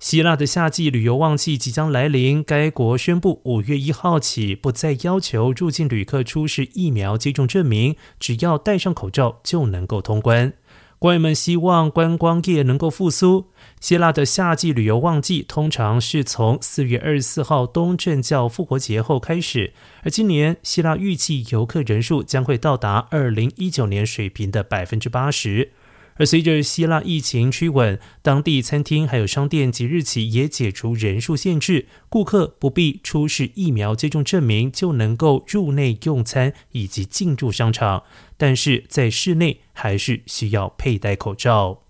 希腊的夏季旅游旺季即将来临，该国宣布五月一号起不再要求入境旅客出示疫苗接种证明，只要戴上口罩就能够通关。官员们希望观光业能够复苏。希腊的夏季旅游旺季通常是从四月二十四号东正教复活节后开始，而今年希腊预计游客人数将会到达二零一九年水平的百分之八十。而随着希腊疫情趋稳，当地餐厅还有商店即日起也解除人数限制，顾客不必出示疫苗接种证明就能够入内用餐以及进驻商场，但是在室内还是需要佩戴口罩。